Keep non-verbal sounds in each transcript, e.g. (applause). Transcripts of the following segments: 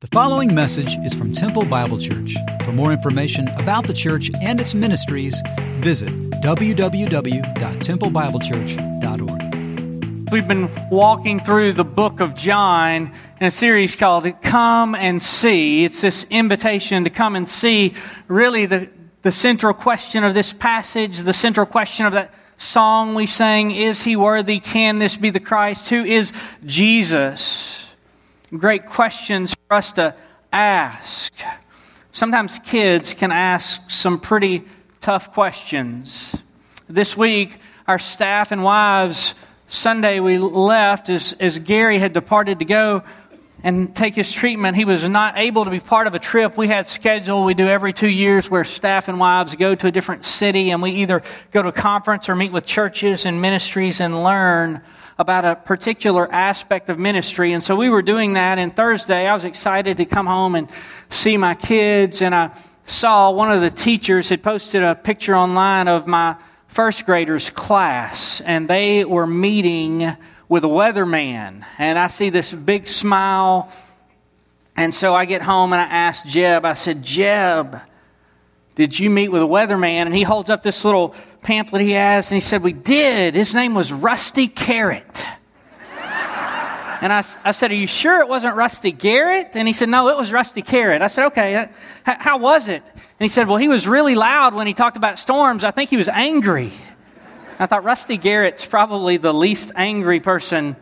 The following message is from Temple Bible Church. For more information about the church and its ministries, visit www.templebiblechurch.org. We've been walking through the book of John in a series called Come and See. It's this invitation to come and see really the, the central question of this passage, the central question of that song we sang, Is he worthy? Can this be the Christ? Who is Jesus? Great questions for us to ask. Sometimes kids can ask some pretty tough questions. This week, our staff and wives, Sunday we left as, as Gary had departed to go and take his treatment. He was not able to be part of a trip we had scheduled. We do every two years where staff and wives go to a different city and we either go to a conference or meet with churches and ministries and learn about a particular aspect of ministry. And so we were doing that. And Thursday, I was excited to come home and see my kids. And I saw one of the teachers had posted a picture online of my first graders class. And they were meeting with a weatherman. And I see this big smile. And so I get home and I ask Jeb, I said, Jeb, did you meet with a weatherman? And he holds up this little pamphlet he has, and he said, We did. His name was Rusty Carrot. And I, I said, Are you sure it wasn't Rusty Garrett? And he said, No, it was Rusty Carrot. I said, Okay, how was it? And he said, Well, he was really loud when he talked about storms. I think he was angry. I thought Rusty Garrett's probably the least angry person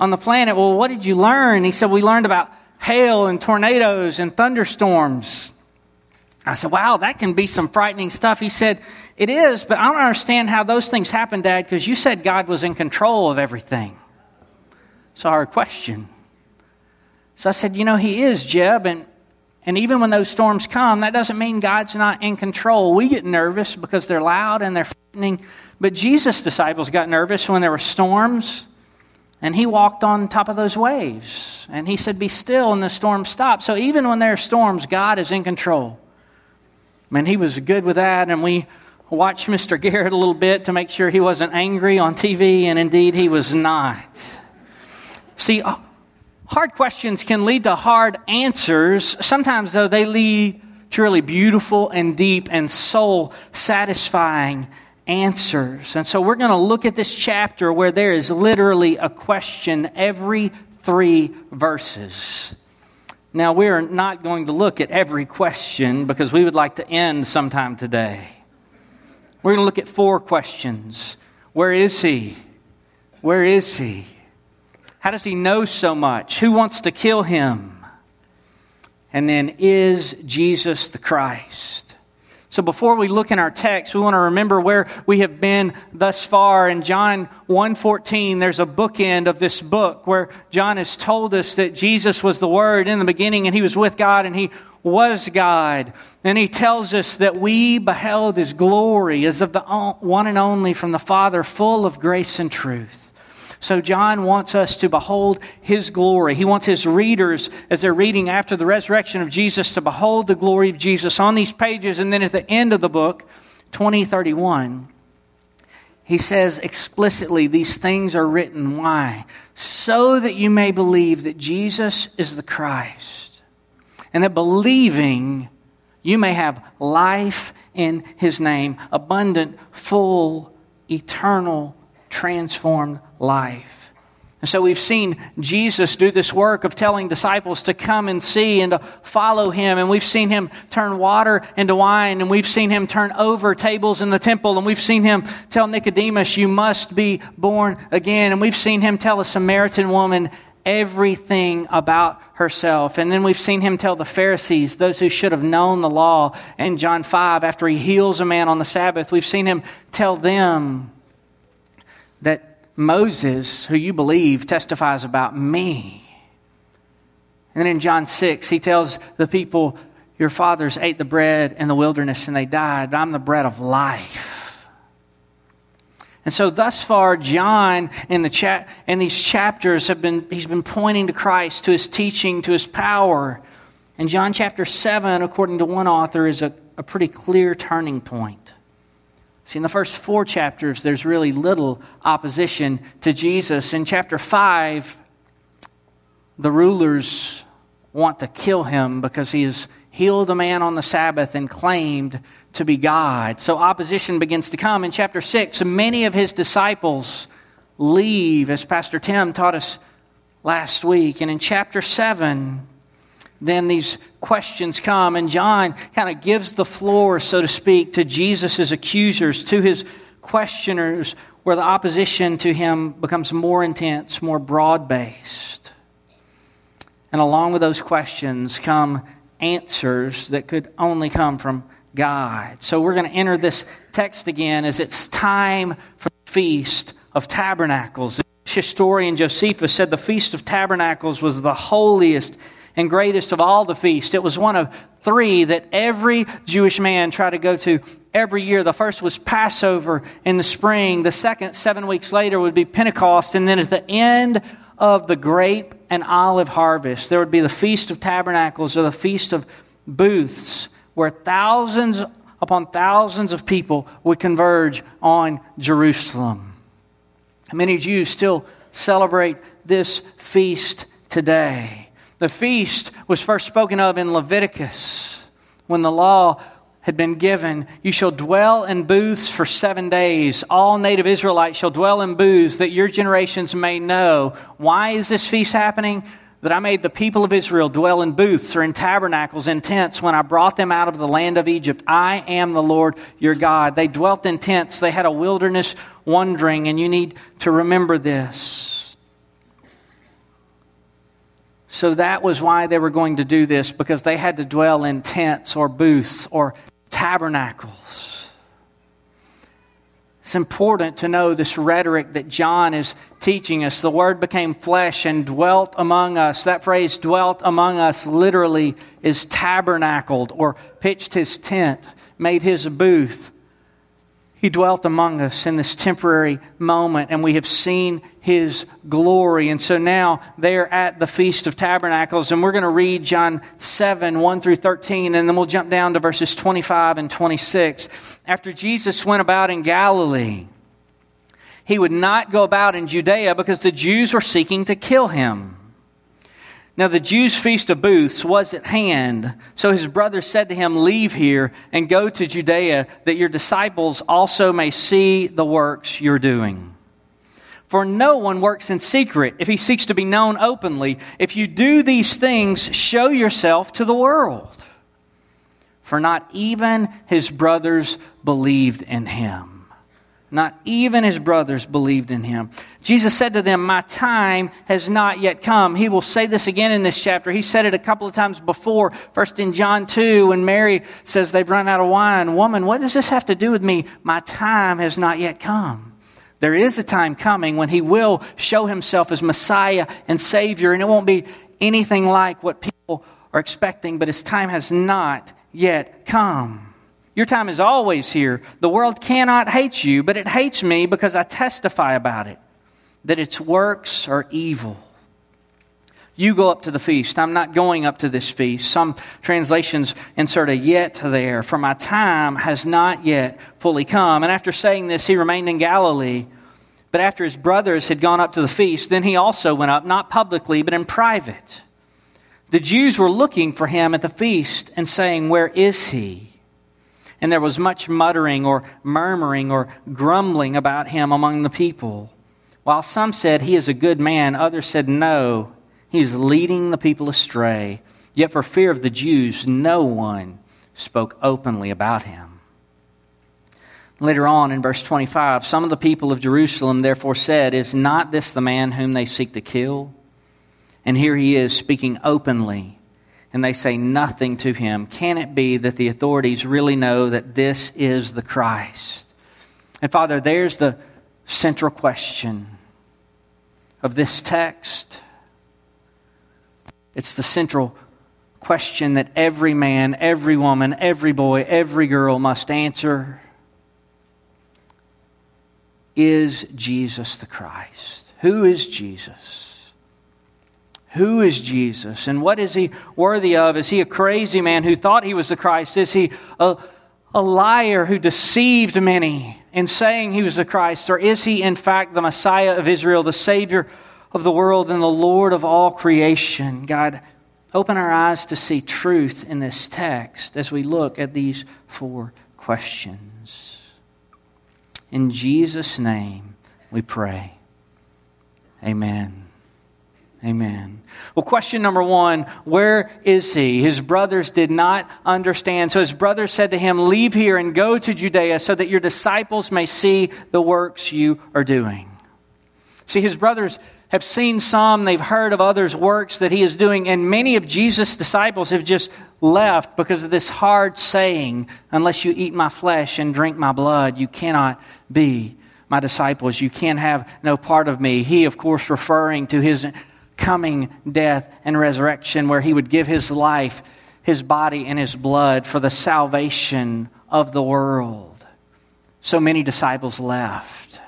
on the planet. Well, what did you learn? He said, We learned about hail and tornadoes and thunderstorms. I said, wow, that can be some frightening stuff. He said, it is, but I don't understand how those things happen, Dad, because you said God was in control of everything. So our question. So I said, you know, He is, Jeb, and, and even when those storms come, that doesn't mean God's not in control. We get nervous because they're loud and they're frightening, but Jesus' disciples got nervous when there were storms. And he walked on top of those waves. And he said, Be still, and the storm stopped. So even when there are storms, God is in control. And he was good with that, and we watched Mr. Garrett a little bit to make sure he wasn't angry on TV, and indeed he was not. See, uh, hard questions can lead to hard answers. Sometimes, though, they lead to really beautiful and deep and soul satisfying answers. And so we're going to look at this chapter where there is literally a question every three verses. Now, we're not going to look at every question because we would like to end sometime today. We're going to look at four questions Where is he? Where is he? How does he know so much? Who wants to kill him? And then, is Jesus the Christ? So before we look in our text, we want to remember where we have been thus far. In John 1:14, there's a bookend of this book where John has told us that Jesus was the Word in the beginning and he was with God and he was God. And he tells us that we beheld his glory as of the one and only from the Father, full of grace and truth. So John wants us to behold his glory. He wants his readers, as they're reading after the resurrection of Jesus, to behold the glory of Jesus on these pages. And then at the end of the book, 2031, he says explicitly, these things are written. Why? So that you may believe that Jesus is the Christ. And that believing, you may have life in his name, abundant, full, eternal, transformed life. And so we've seen Jesus do this work of telling disciples to come and see and to follow him. And we've seen him turn water into wine. And we've seen him turn over tables in the temple. And we've seen him tell Nicodemus, you must be born again. And we've seen him tell a Samaritan woman everything about herself. And then we've seen him tell the Pharisees, those who should have known the law, in John 5, after he heals a man on the Sabbath, we've seen him tell them that Moses, who you believe, testifies about me. And then in John 6, he tells the people, Your fathers ate the bread in the wilderness and they died. I'm the bread of life. And so, thus far, John in, the cha- in these chapters have been, he's been pointing to Christ, to his teaching, to his power. And John chapter 7, according to one author, is a, a pretty clear turning point. See, in the first four chapters, there's really little opposition to Jesus. In chapter 5, the rulers want to kill him because he has healed a man on the Sabbath and claimed to be God. So opposition begins to come. In chapter 6, many of his disciples leave, as Pastor Tim taught us last week. And in chapter 7, then these questions come, and John kind of gives the floor, so to speak, to Jesus' accusers, to his questioners, where the opposition to him becomes more intense, more broad based. And along with those questions come answers that could only come from God. So we're going to enter this text again as it's time for the Feast of Tabernacles. Historian Josephus said the Feast of Tabernacles was the holiest and greatest of all the feasts. It was one of three that every Jewish man tried to go to every year. The first was Passover in the spring. The second, seven weeks later, would be Pentecost. And then at the end of the grape and olive harvest, there would be the Feast of Tabernacles or the Feast of Booths where thousands upon thousands of people would converge on Jerusalem. Many Jews still celebrate this feast today. The feast was first spoken of in Leviticus when the law had been given. You shall dwell in booths for seven days. All native Israelites shall dwell in booths that your generations may know. Why is this feast happening? that I made the people of Israel dwell in booths or in tabernacles, in tents, when I brought them out of the land of Egypt. I am the Lord your God. They dwelt in tents. They had a wilderness wandering, and you need to remember this. So that was why they were going to do this, because they had to dwell in tents or booths or tabernacles. It's important to know this rhetoric that John is teaching us. The Word became flesh and dwelt among us. That phrase, dwelt among us, literally is tabernacled or pitched his tent, made his booth. He dwelt among us in this temporary moment, and we have seen His glory. And so now they're at the Feast of Tabernacles, and we're going to read John 7, 1 through 13, and then we'll jump down to verses 25 and 26. After Jesus went about in Galilee, he would not go about in Judea because the Jews were seeking to kill him. Now the Jews' feast of booths was at hand. So his brothers said to him, Leave here and go to Judea, that your disciples also may see the works you're doing. For no one works in secret if he seeks to be known openly. If you do these things, show yourself to the world. For not even his brothers believed in him. Not even his brothers believed in him. Jesus said to them, My time has not yet come. He will say this again in this chapter. He said it a couple of times before. First in John 2, when Mary says they've run out of wine. Woman, what does this have to do with me? My time has not yet come. There is a time coming when he will show himself as Messiah and Savior, and it won't be anything like what people are expecting, but his time has not yet come. Your time is always here. The world cannot hate you, but it hates me because I testify about it, that its works are evil. You go up to the feast. I'm not going up to this feast. Some translations insert a yet there, for my time has not yet fully come. And after saying this, he remained in Galilee. But after his brothers had gone up to the feast, then he also went up, not publicly, but in private. The Jews were looking for him at the feast and saying, Where is he? And there was much muttering or murmuring or grumbling about him among the people. While some said, He is a good man, others said, No, he is leading the people astray. Yet for fear of the Jews, no one spoke openly about him. Later on in verse 25, some of the people of Jerusalem therefore said, Is not this the man whom they seek to kill? And here he is speaking openly and they say nothing to him. Can it be that the authorities really know that this is the Christ? And Father, there's the central question of this text. It's the central question that every man, every woman, every boy, every girl must answer. Is Jesus the Christ? Who is Jesus? Who is Jesus and what is he worthy of? Is he a crazy man who thought he was the Christ? Is he a, a liar who deceived many in saying he was the Christ? Or is he, in fact, the Messiah of Israel, the Savior of the world, and the Lord of all creation? God, open our eyes to see truth in this text as we look at these four questions. In Jesus' name we pray. Amen. Amen. Well, question number one where is he? His brothers did not understand. So his brothers said to him, Leave here and go to Judea so that your disciples may see the works you are doing. See, his brothers have seen some, they've heard of others' works that he is doing, and many of Jesus' disciples have just left because of this hard saying, Unless you eat my flesh and drink my blood, you cannot be my disciples. You can't have no part of me. He, of course, referring to his coming death and resurrection, where he would give his life, his body, and his blood for the salvation of the world. So many disciples left.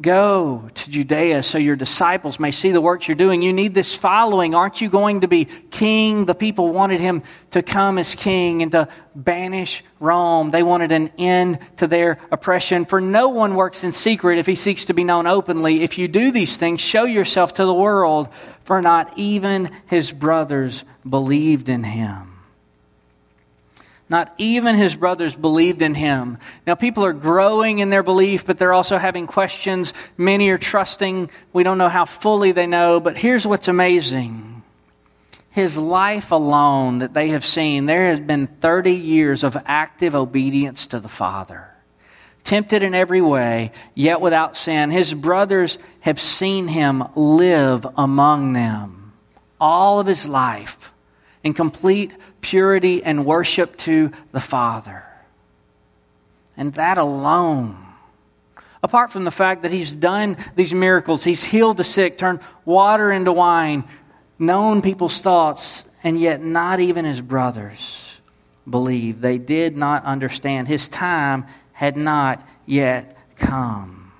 Go to Judea so your disciples may see the works you're doing. You need this following. Aren't you going to be king? The people wanted him to come as king and to banish Rome. They wanted an end to their oppression. For no one works in secret if he seeks to be known openly. If you do these things, show yourself to the world, for not even his brothers believed in him. Not even his brothers believed in him. Now, people are growing in their belief, but they're also having questions. Many are trusting. We don't know how fully they know, but here's what's amazing. His life alone that they have seen, there has been 30 years of active obedience to the Father. Tempted in every way, yet without sin. His brothers have seen him live among them all of his life in complete purity and worship to the Father. And that alone, apart from the fact that he's done these miracles, he's healed the sick, turned water into wine, known people's thoughts, and yet not even his brothers believed. They did not understand. His time had not yet come.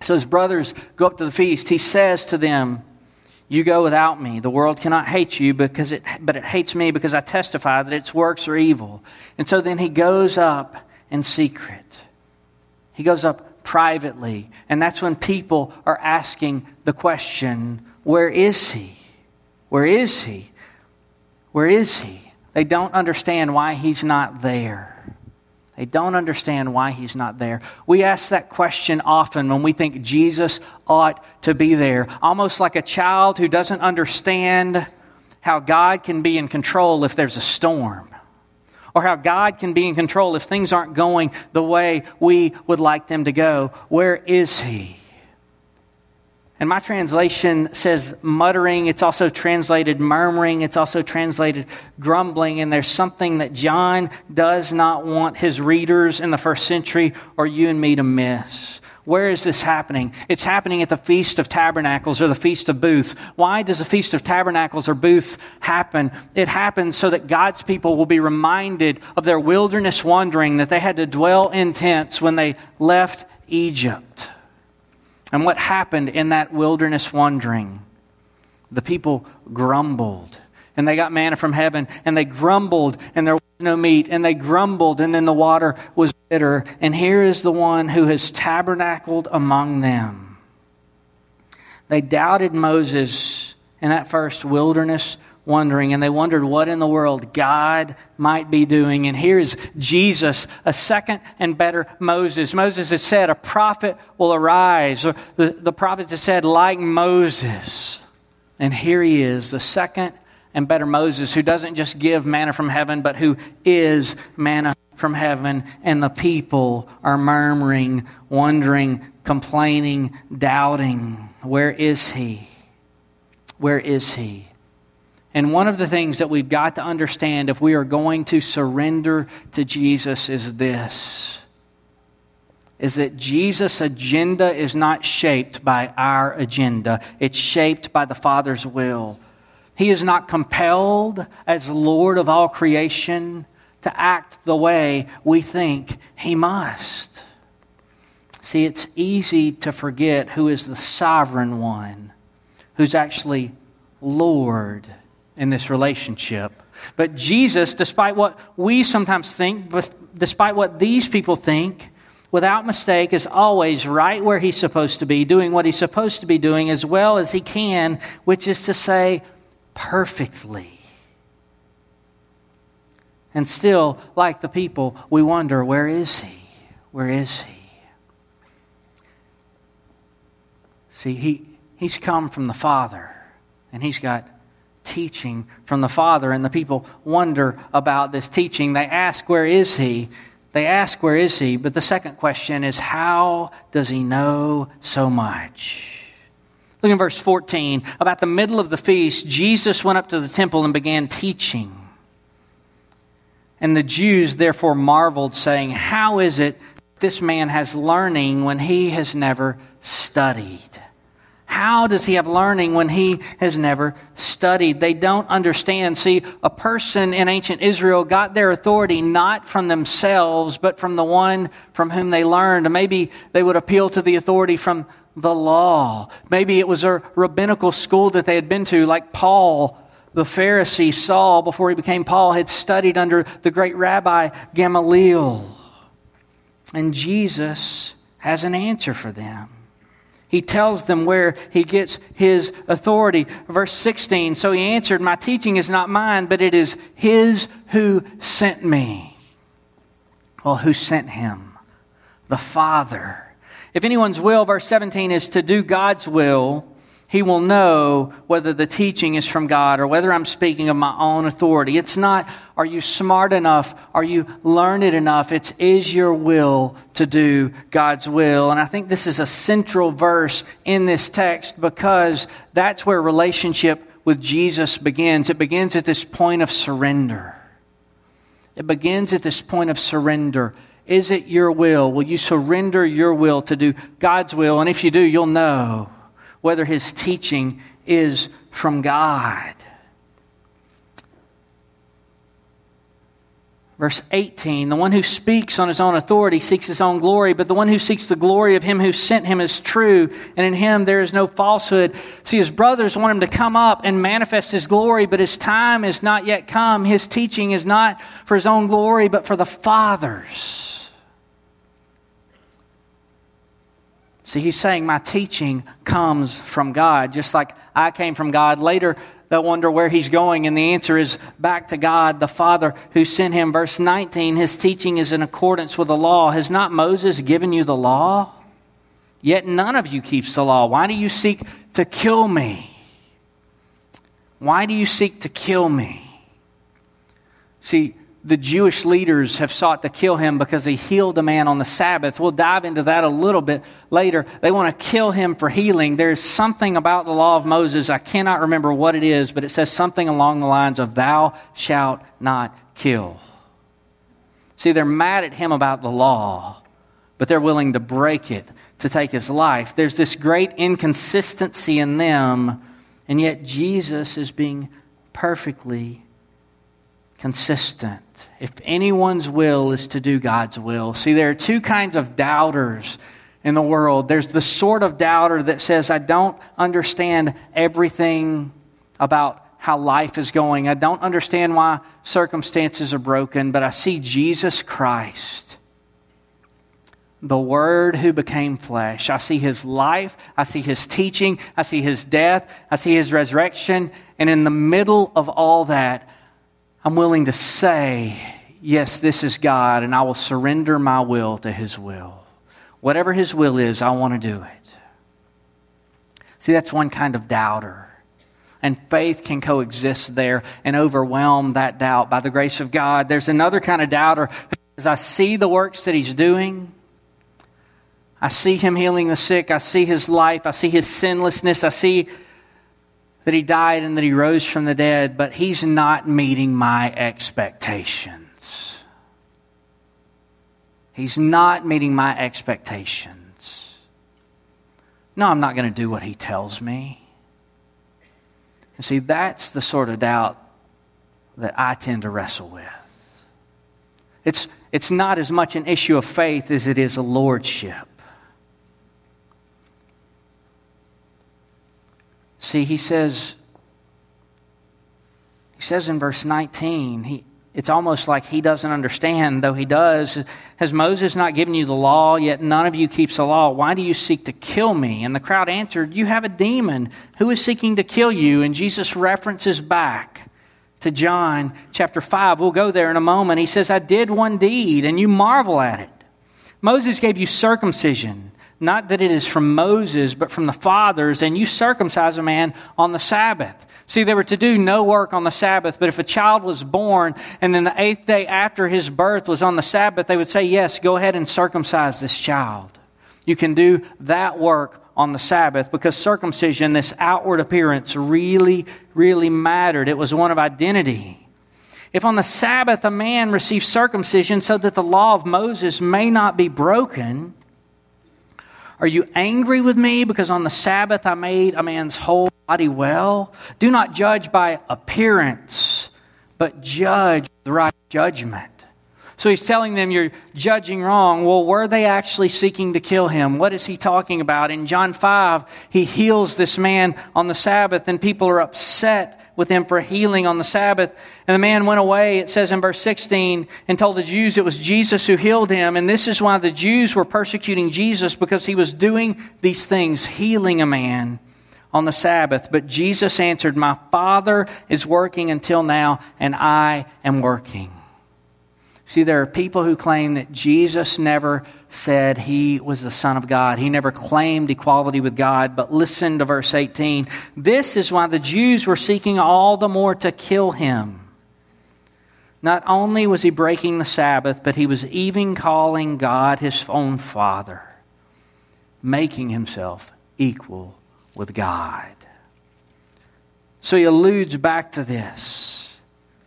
So his brothers go up to the feast. He says to them, you go without me. The world cannot hate you because it, but it hates me because I testify that its works are evil. And so then he goes up in secret. He goes up privately. And that's when people are asking the question, where is he? Where is he? Where is he? They don't understand why he's not there. They don't understand why he's not there. We ask that question often when we think Jesus ought to be there, almost like a child who doesn't understand how God can be in control if there's a storm, or how God can be in control if things aren't going the way we would like them to go. Where is he? And my translation says muttering. It's also translated murmuring. It's also translated grumbling. And there's something that John does not want his readers in the first century or you and me to miss. Where is this happening? It's happening at the Feast of Tabernacles or the Feast of Booths. Why does the Feast of Tabernacles or Booths happen? It happens so that God's people will be reminded of their wilderness wandering, that they had to dwell in tents when they left Egypt. And what happened in that wilderness wandering? The people grumbled. And they got manna from heaven, and they grumbled, and there was no meat, and they grumbled, and then the water was bitter. And here is the one who has tabernacled among them. They doubted Moses in that first wilderness wondering, and they wondered what in the world God might be doing. And here's Jesus, a second and better Moses. Moses had said, A prophet will arise. Or the, the prophet had said, like Moses. And here he is, the second and better Moses, who doesn't just give manna from heaven, but who is manna from heaven. And the people are murmuring, wondering, complaining, doubting. Where is he? Where is he? And one of the things that we've got to understand if we are going to surrender to Jesus is this is that Jesus' agenda is not shaped by our agenda. It's shaped by the Father's will. He is not compelled as Lord of all creation to act the way we think he must. See, it's easy to forget who is the sovereign one, who's actually Lord in this relationship. But Jesus, despite what we sometimes think, despite what these people think, without mistake, is always right where he's supposed to be, doing what he's supposed to be doing as well as he can, which is to say, perfectly. And still, like the people, we wonder where is he? Where is he? See, he, he's come from the Father, and he's got teaching from the Father, and the people wonder about this teaching. They ask, Where is he? They ask, Where is he? But the second question is, How does he know so much? Look in verse 14. About the middle of the feast, Jesus went up to the temple and began teaching. And the Jews therefore marveled, saying, How is it this man has learning when he has never studied? How does he have learning when he has never studied? They don't understand. See, a person in ancient Israel got their authority not from themselves, but from the one from whom they learned. Maybe they would appeal to the authority from the law. Maybe it was a rabbinical school that they had been to, like Paul the Pharisee Saul, before he became Paul, had studied under the great rabbi Gamaliel. And Jesus has an answer for them. He tells them where he gets his authority. Verse 16 So he answered, My teaching is not mine, but it is his who sent me. Well, who sent him? The Father. If anyone's will, verse 17, is to do God's will, he will know whether the teaching is from God or whether I'm speaking of my own authority. It's not, are you smart enough? Are you learned enough? It's, is your will to do God's will? And I think this is a central verse in this text because that's where relationship with Jesus begins. It begins at this point of surrender. It begins at this point of surrender. Is it your will? Will you surrender your will to do God's will? And if you do, you'll know whether his teaching is from God. Verse 18 The one who speaks on his own authority seeks his own glory, but the one who seeks the glory of him who sent him is true, and in him there is no falsehood. See, his brothers want him to come up and manifest his glory, but his time is not yet come. His teaching is not for his own glory, but for the Father's. See, he's saying my teaching comes from God, just like I came from God. Later, they'll wonder where he's going, and the answer is back to God, the Father who sent him. Verse 19, his teaching is in accordance with the law. Has not Moses given you the law? Yet none of you keeps the law. Why do you seek to kill me? Why do you seek to kill me? See, the Jewish leaders have sought to kill him because he healed a man on the Sabbath. We'll dive into that a little bit later. They want to kill him for healing. There's something about the law of Moses, I cannot remember what it is, but it says something along the lines of, Thou shalt not kill. See, they're mad at him about the law, but they're willing to break it to take his life. There's this great inconsistency in them, and yet Jesus is being perfectly consistent. If anyone's will is to do God's will. See, there are two kinds of doubters in the world. There's the sort of doubter that says, I don't understand everything about how life is going. I don't understand why circumstances are broken, but I see Jesus Christ, the Word who became flesh. I see His life. I see His teaching. I see His death. I see His resurrection. And in the middle of all that, I'm willing to say, yes, this is God, and I will surrender my will to His will. Whatever His will is, I want to do it. See, that's one kind of doubter. And faith can coexist there and overwhelm that doubt by the grace of God. There's another kind of doubter as I see the works that He's doing. I see Him healing the sick. I see His life. I see His sinlessness. I see that he died and that he rose from the dead, but he's not meeting my expectations. He's not meeting my expectations. No, I'm not going to do what he tells me. And see, that's the sort of doubt that I tend to wrestle with. It's, it's not as much an issue of faith as it is a lordship. See, he says, he says in verse 19, he, it's almost like he doesn't understand, though he does. Has Moses not given you the law, yet none of you keeps the law? Why do you seek to kill me? And the crowd answered, You have a demon. Who is seeking to kill you? And Jesus references back to John chapter 5. We'll go there in a moment. He says, I did one deed, and you marvel at it. Moses gave you circumcision, not that it is from Moses, but from the fathers, and you circumcise a man on the Sabbath. See, they were to do no work on the Sabbath, but if a child was born and then the eighth day after his birth was on the Sabbath, they would say, Yes, go ahead and circumcise this child. You can do that work on the Sabbath because circumcision, this outward appearance, really, really mattered. It was one of identity. If on the Sabbath a man receives circumcision so that the law of Moses may not be broken, are you angry with me because on the Sabbath I made a man's whole body well? Do not judge by appearance, but judge the right judgment. So he's telling them you're judging wrong. Well, were they actually seeking to kill him? What is he talking about? In John 5, he heals this man on the Sabbath, and people are upset with him for healing on the Sabbath. And the man went away, it says in verse 16, and told the Jews it was Jesus who healed him. And this is why the Jews were persecuting Jesus because he was doing these things, healing a man on the Sabbath. But Jesus answered, My Father is working until now, and I am working. See, there are people who claim that Jesus never said he was the Son of God. He never claimed equality with God. But listen to verse 18. This is why the Jews were seeking all the more to kill him. Not only was he breaking the Sabbath, but he was even calling God his own Father, making himself equal with God. So he alludes back to this.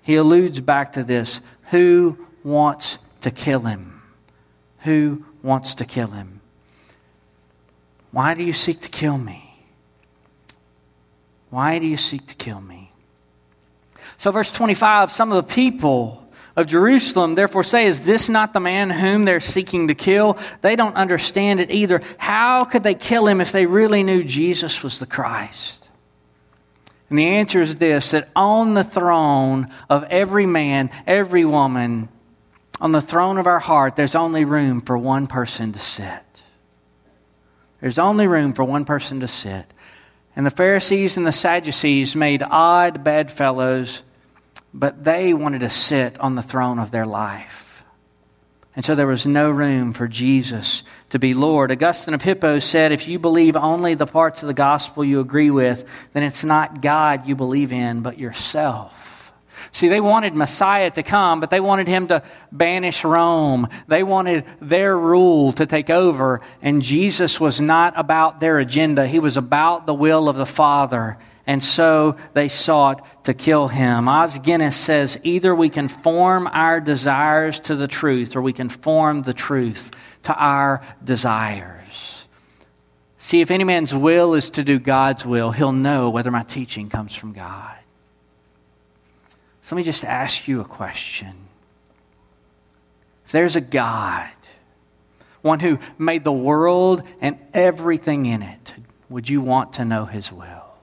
He alludes back to this. Who wants to kill him? Who wants to kill him? Why do you seek to kill me? Why do you seek to kill me? So, verse 25 some of the people of Jerusalem therefore say, Is this not the man whom they're seeking to kill? They don't understand it either. How could they kill him if they really knew Jesus was the Christ? And the answer is this that on the throne of every man, every woman, on the throne of our heart, there's only room for one person to sit. There's only room for one person to sit. And the Pharisees and the Sadducees made odd bedfellows, but they wanted to sit on the throne of their life. And so there was no room for Jesus to be Lord. Augustine of Hippo said, If you believe only the parts of the gospel you agree with, then it's not God you believe in, but yourself. See, they wanted Messiah to come, but they wanted him to banish Rome. They wanted their rule to take over, and Jesus was not about their agenda. He was about the will of the Father. And so they sought to kill him. Os Guinness says either we conform our desires to the truth or we conform the truth to our desires. See, if any man's will is to do God's will, he'll know whether my teaching comes from God. Let me just ask you a question. If there's a God, one who made the world and everything in it, would you want to know his will?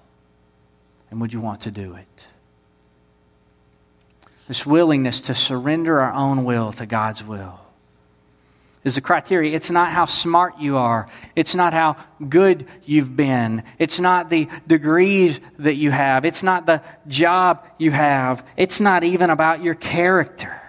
And would you want to do it? This willingness to surrender our own will to God's will is the criteria. It's not how smart you are. It's not how good you've been. It's not the degrees that you have. It's not the job you have. It's not even about your character.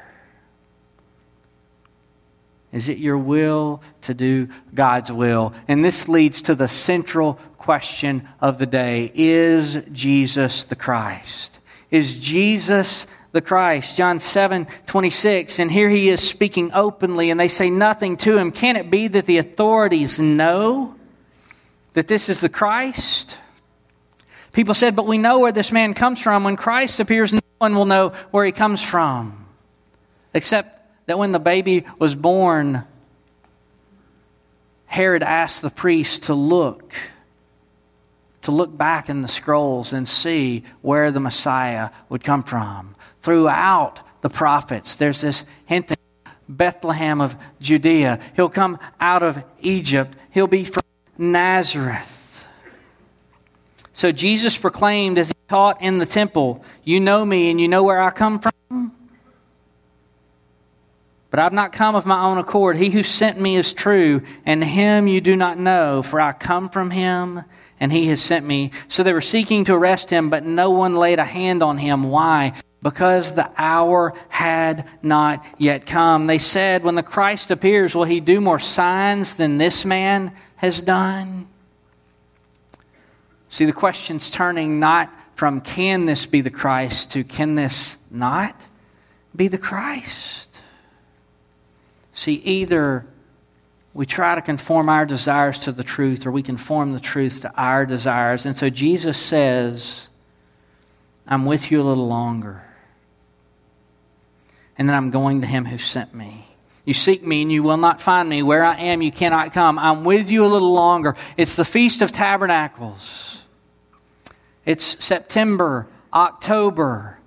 Is it your will to do God's will? And this leads to the central question of the day Is Jesus the Christ? Is Jesus the Christ. John 7 26. And here he is speaking openly, and they say nothing to him. Can it be that the authorities know that this is the Christ? People said, But we know where this man comes from. When Christ appears, no one will know where he comes from. Except that when the baby was born, Herod asked the priest to look to look back in the scrolls and see where the Messiah would come from throughout the prophets. There's this hint Bethlehem of Judea. He'll come out of Egypt. He'll be from Nazareth. So Jesus proclaimed as he taught in the temple, You know me and you know where I come from. But I've not come of my own accord. He who sent me is true, and him you do not know, for I come from him, and he has sent me. So they were seeking to arrest him, but no one laid a hand on him. Why? Because the hour had not yet come. They said, When the Christ appears, will he do more signs than this man has done? See, the question's turning not from can this be the Christ to can this not be the Christ? See, either we try to conform our desires to the truth or we conform the truth to our desires. And so Jesus says, I'm with you a little longer. And then I'm going to him who sent me. You seek me and you will not find me. Where I am, you cannot come. I'm with you a little longer. It's the Feast of Tabernacles. It's September, October,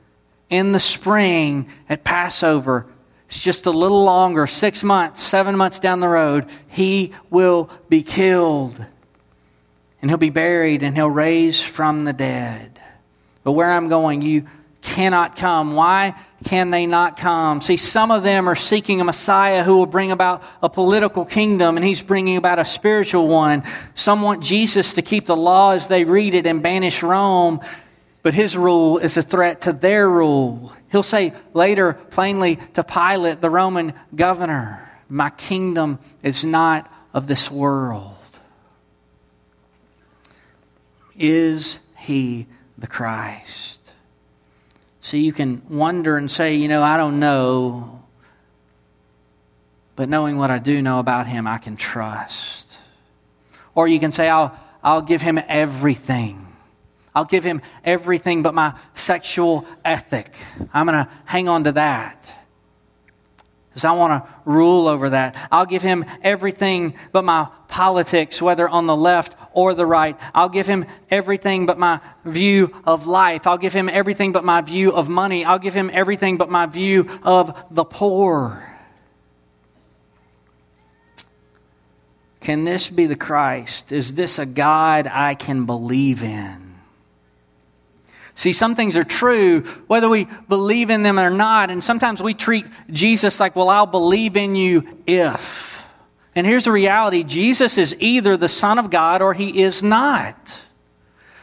in the spring at Passover. It's just a little longer, six months, seven months down the road, he will be killed. And he'll be buried and he'll raise from the dead. But where I'm going, you cannot come. Why can they not come? See, some of them are seeking a Messiah who will bring about a political kingdom, and he's bringing about a spiritual one. Some want Jesus to keep the law as they read it and banish Rome but his rule is a threat to their rule. He'll say later plainly to Pilate, the Roman governor, My kingdom is not of this world. Is he the Christ? So you can wonder and say, you know, I don't know. But knowing what I do know about him, I can trust. Or you can say, I'll, I'll give him everything. I'll give him everything but my sexual ethic. I'm going to hang on to that. Because I want to rule over that. I'll give him everything but my politics, whether on the left or the right. I'll give him everything but my view of life. I'll give him everything but my view of money. I'll give him everything but my view of the poor. Can this be the Christ? Is this a God I can believe in? See, some things are true, whether we believe in them or not. And sometimes we treat Jesus like, well, I'll believe in you if. And here's the reality Jesus is either the Son of God or he is not.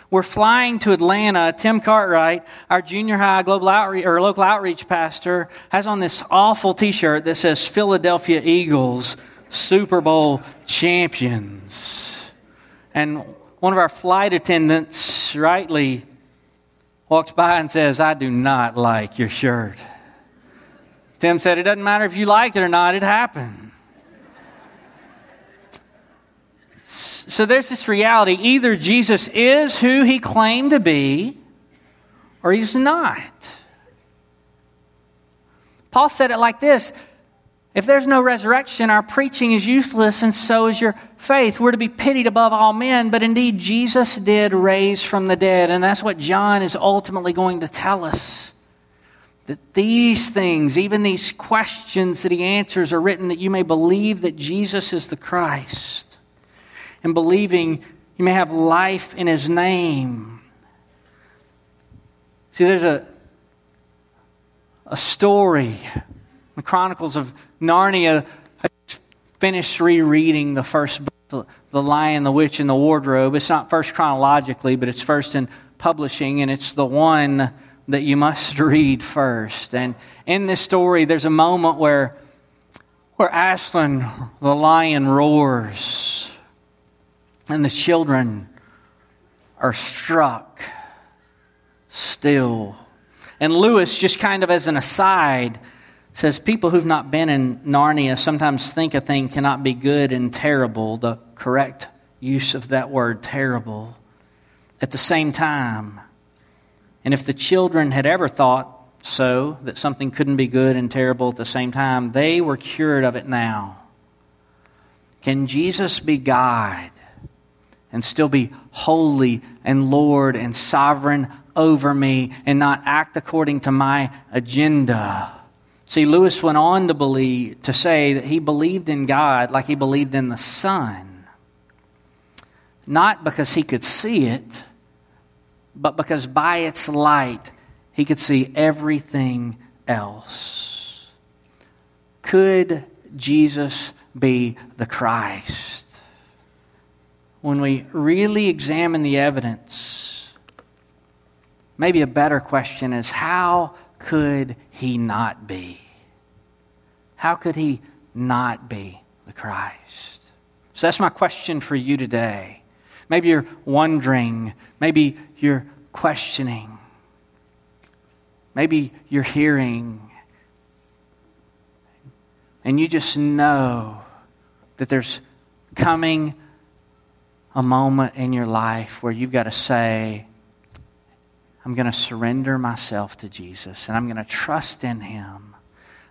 We're flying to Atlanta. Tim Cartwright, our junior high global outreach or local outreach pastor, has on this awful T-shirt that says Philadelphia Eagles Super Bowl champions. And one of our flight attendants rightly walks by and says, I do not like your shirt. Tim said, It doesn't matter if you like it or not, it happened. So there's this reality either Jesus is who he claimed to be, or he's not. Paul said it like this if there's no resurrection, our preaching is useless, and so is your faith. We're to be pitied above all men, but indeed, Jesus did raise from the dead. And that's what John is ultimately going to tell us. That these things, even these questions that he answers, are written that you may believe that Jesus is the Christ. And believing, you may have life in his name. See, there's a, a story, the Chronicles of Narnia, I finished rereading the first book, the, Lion, the Witch, and the Wardrobe. It's not first chronologically, but it's first in publishing, and it's the one that you must (laughs) read first. And in this story, there's a moment where, where Aslan, the lion, roars, and the children are struck still. And Lewis, just kind of as an aside, says people who've not been in Narnia sometimes think a thing cannot be good and terrible, the correct use of that word, terrible, at the same time. And if the children had ever thought so, that something couldn't be good and terrible at the same time, they were cured of it now. Can Jesus be God and still be holy and Lord and sovereign over me and not act according to my agenda? See, Lewis went on to believe, to say that he believed in God like he believed in the sun. Not because he could see it, but because by its light he could see everything else. could Jesus be the Christ? When we really examine the evidence, maybe a better question is how could he not be? How could he not be the Christ? So that's my question for you today. Maybe you're wondering, maybe you're questioning, maybe you're hearing, and you just know that there's coming a moment in your life where you've got to say, I'm going to surrender myself to Jesus and I'm going to trust in Him.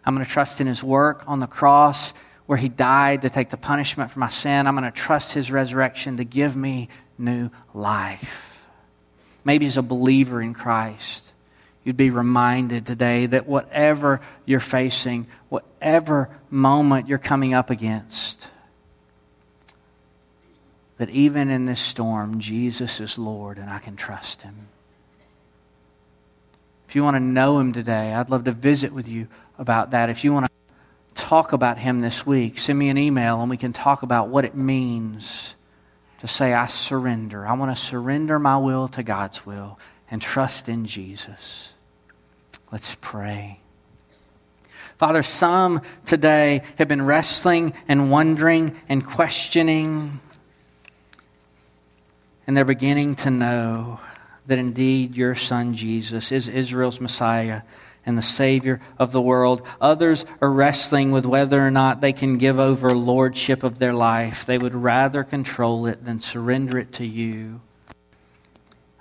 I'm going to trust in His work on the cross where He died to take the punishment for my sin. I'm going to trust His resurrection to give me new life. Maybe as a believer in Christ, you'd be reminded today that whatever you're facing, whatever moment you're coming up against, that even in this storm, Jesus is Lord and I can trust Him. If you want to know Him today, I'd love to visit with you about that. If you want to talk about Him this week, send me an email and we can talk about what it means to say, I surrender. I want to surrender my will to God's will and trust in Jesus. Let's pray. Father, some today have been wrestling and wondering and questioning, and they're beginning to know that indeed your son Jesus is Israel's Messiah and the Savior of the world. Others are wrestling with whether or not they can give over lordship of their life. They would rather control it than surrender it to you,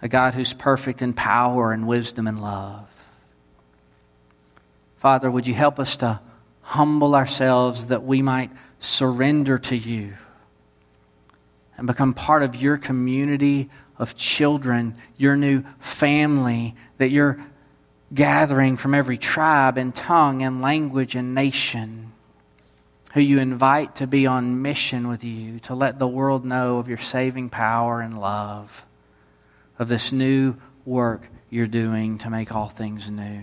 a God who's perfect in power and wisdom and love. Father, would you help us to humble ourselves that we might surrender to you and become part of your community of children, your new family that you're gathering from every tribe and tongue and language and nation, who you invite to be on mission with you, to let the world know of your saving power and love, of this new work you're doing to make all things new.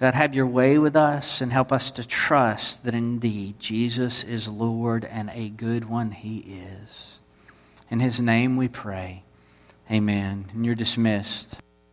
God, have your way with us and help us to trust that indeed Jesus is Lord and a good one He is. In his name we pray. Amen. And you're dismissed.